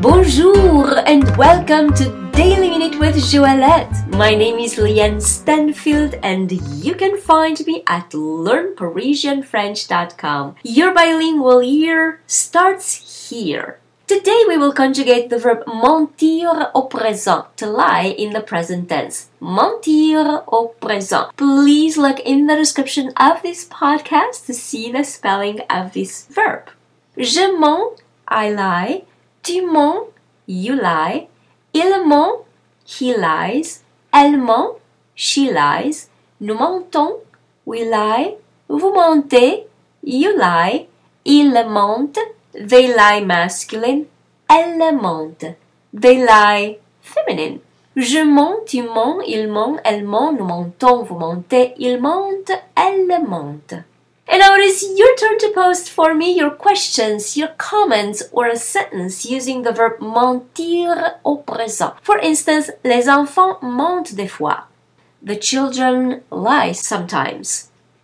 Bonjour and welcome to Daily Minute with Joëlette. My name is Liane Stanfield and you can find me at learnparisianfrench.com. Your bilingual year starts here. Today we will conjugate the verb mentir au présent, to lie in the present tense. Mentir au présent. Please look in the description of this podcast to see the spelling of this verb. Je mens, I lie. Tu mens, you lie. Il ment, he lies. Elle ment, she lies. Nous mentons, we lie. Vous mentez, you lie. Ils mentent, they lie masculine. Elles mentent, they lie feminine. Je mens, tu mens, il ment, elle ment, nous mentons, vous mentez, ils mentent, elles mentent. And now it is your turn to post for me your questions, your comments, or a sentence using the verb mentir au présent. For instance, les enfants mentent des fois. The children lie sometimes.